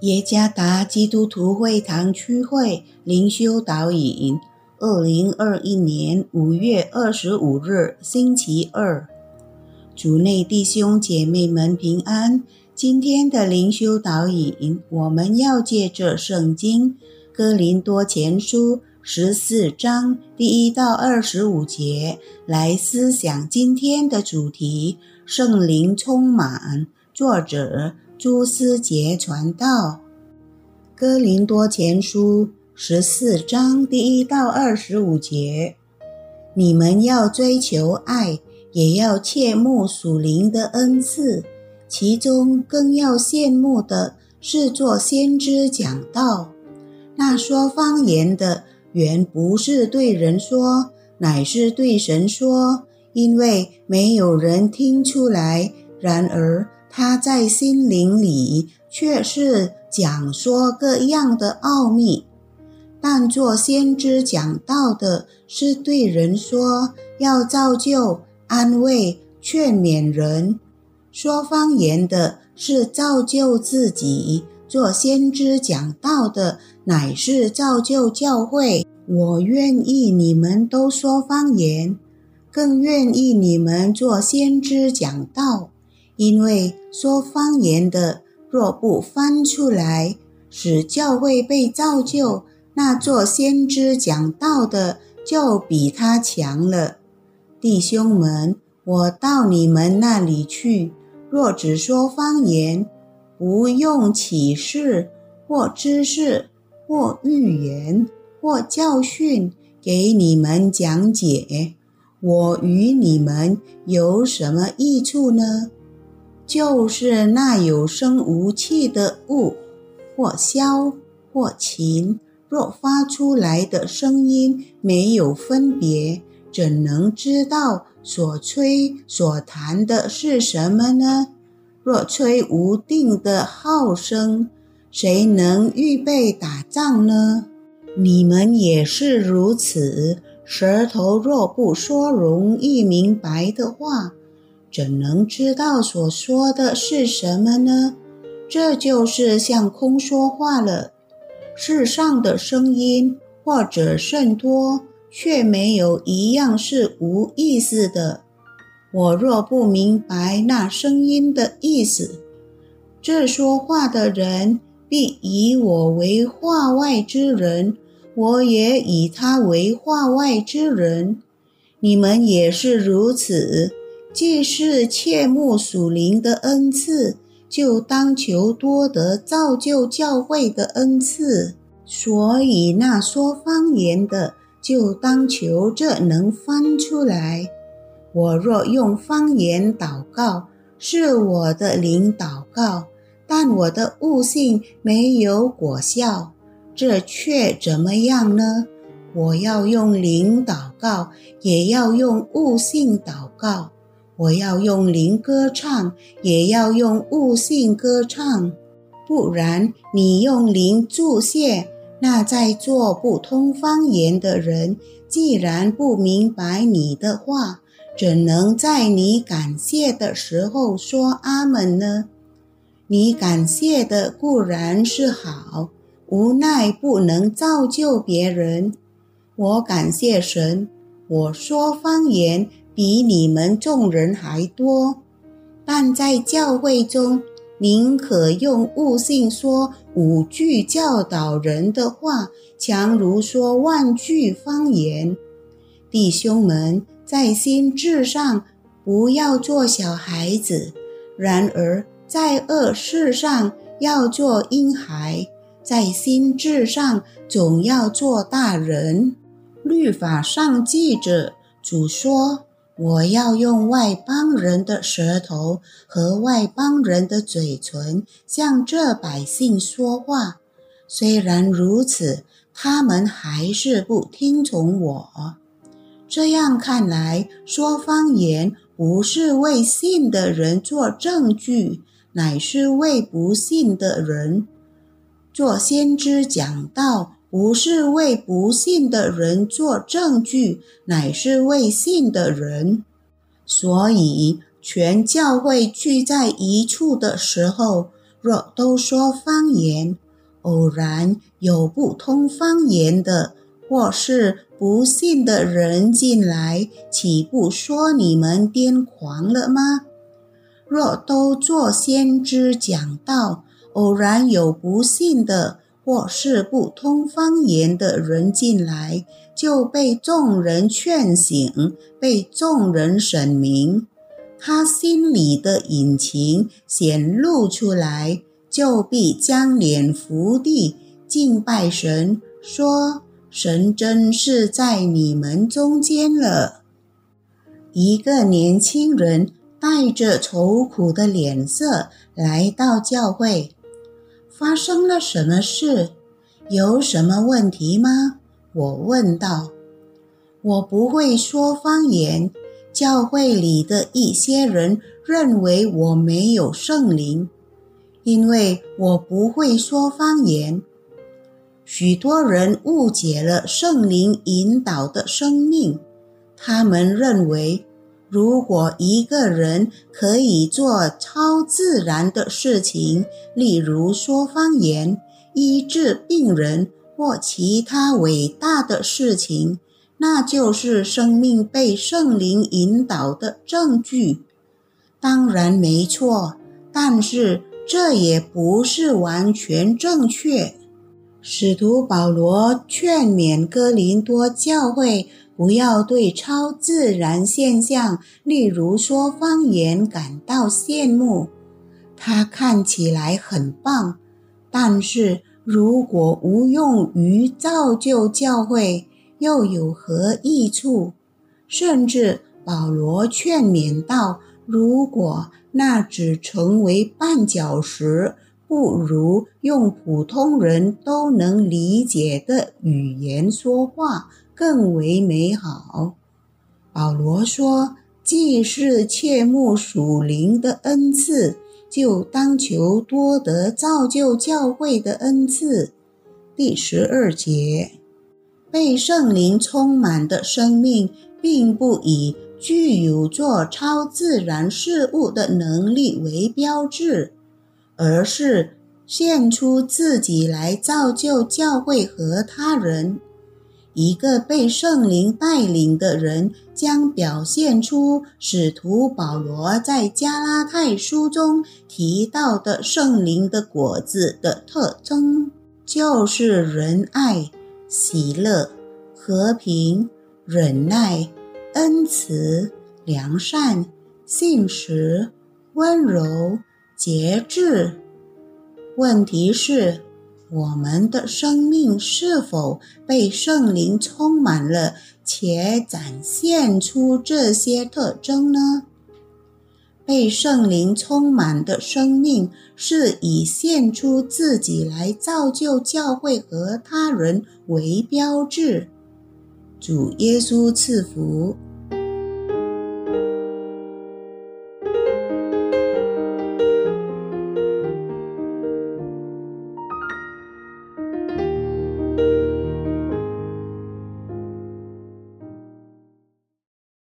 耶加达基督徒会堂区会灵修导引，二零二一年五月二十五日星期二，主内弟兄姐妹们平安。今天的灵修导引，我们要借着圣经哥林多前书十四章第一到二十五节来思想今天的主题：圣灵充满。作者。朱思杰传道，《哥林多前书》十四章第一到二十五节：你们要追求爱，也要切慕属灵的恩赐，其中更要羡慕的是做先知讲道。那说方言的，原不是对人说，乃是对神说，因为没有人听出来。然而，他在心灵里却是讲说各样的奥秘，但做先知讲道的是对人说，要造就、安慰、劝勉人；说方言的是造就自己。做先知讲道的乃是造就教会。我愿意你们都说方言，更愿意你们做先知讲道。因为说方言的若不翻出来，使教会被造就，那做先知讲道的就比他强了。弟兄们，我到你们那里去，若只说方言，不用启示或知识或预言或教训给你们讲解，我与你们有什么益处呢？就是那有声无气的物，或箫或琴，若发出来的声音没有分别，怎能知道所吹所弹的是什么呢？若吹无定的号声，谁能预备打仗呢？你们也是如此。舌头若不说容易明白的话，怎能知道所说的是什么呢？这就是像空说话了。世上的声音或者甚多，却没有一样是无意思的。我若不明白那声音的意思，这说话的人必以我为话外之人，我也以他为话外之人。你们也是如此。既是切慕属灵的恩赐，就当求多得造就教会的恩赐。所以那说方言的，就当求这能翻出来。我若用方言祷告，是我的灵祷告，但我的悟性没有果效，这却怎么样呢？我要用灵祷告，也要用悟性祷告。我要用灵歌唱，也要用悟性歌唱，不然你用灵注谢，那在做不通方言的人，既然不明白你的话，怎能在你感谢的时候说阿门呢？你感谢的固然是好，无奈不能造就别人。我感谢神，我说方言。比你们众人还多，但在教会中，宁可用悟性说五句教导人的话，强如说万句方言。弟兄们，在心智上不要做小孩子；然而在恶事上要做婴孩，在心智上总要做大人。律法上记着，主说。我要用外邦人的舌头和外邦人的嘴唇向这百姓说话，虽然如此，他们还是不听从我。这样看来，说方言不是为信的人做证据，乃是为不信的人做先知讲道。不是为不信的人做证据，乃是为信的人。所以，全教会聚在一处的时候，若都说方言，偶然有不通方言的，或是不信的人进来，岂不说你们癫狂了吗？若都做先知讲道，偶然有不信的，或是不通方言的人进来，就被众人劝醒，被众人审明。他心里的隐情显露出来，就必将脸伏地敬拜神，说：“神真是在你们中间了。”一个年轻人带着愁苦的脸色来到教会，发生了什么事？有什么问题吗？我问道。我不会说方言。教会里的一些人认为我没有圣灵，因为我不会说方言。许多人误解了圣灵引导的生命，他们认为，如果一个人可以做超自然的事情，例如说方言、医治病人或其他伟大的事情，那就是生命被圣灵引导的证据，当然没错，但是这也不是完全正确。使徒保罗劝勉哥林多教会不要对超自然现象，例如说方言，感到羡慕。它看起来很棒，但是如果无用于造就教会，又有何益处？甚至保罗劝勉道：“如果那只成为绊脚石，不如用普通人都能理解的语言说话更为美好。”保罗说：“既是切慕属灵的恩赐，就当求多得造就教会的恩赐。”第十二节。被圣灵充满的生命，并不以具有做超自然事物的能力为标志，而是献出自己来造就教会和他人。一个被圣灵带领的人，将表现出使徒保罗在加拉太书中提到的圣灵的果子的特征，就是仁爱。喜乐、和平、忍耐、恩慈、良善、信实、温柔、节制。问题是，我们的生命是否被圣灵充满了，且展现出这些特征呢？被圣灵充满的生命，是以献出自己来造就教会和他人为标志。主耶稣赐福。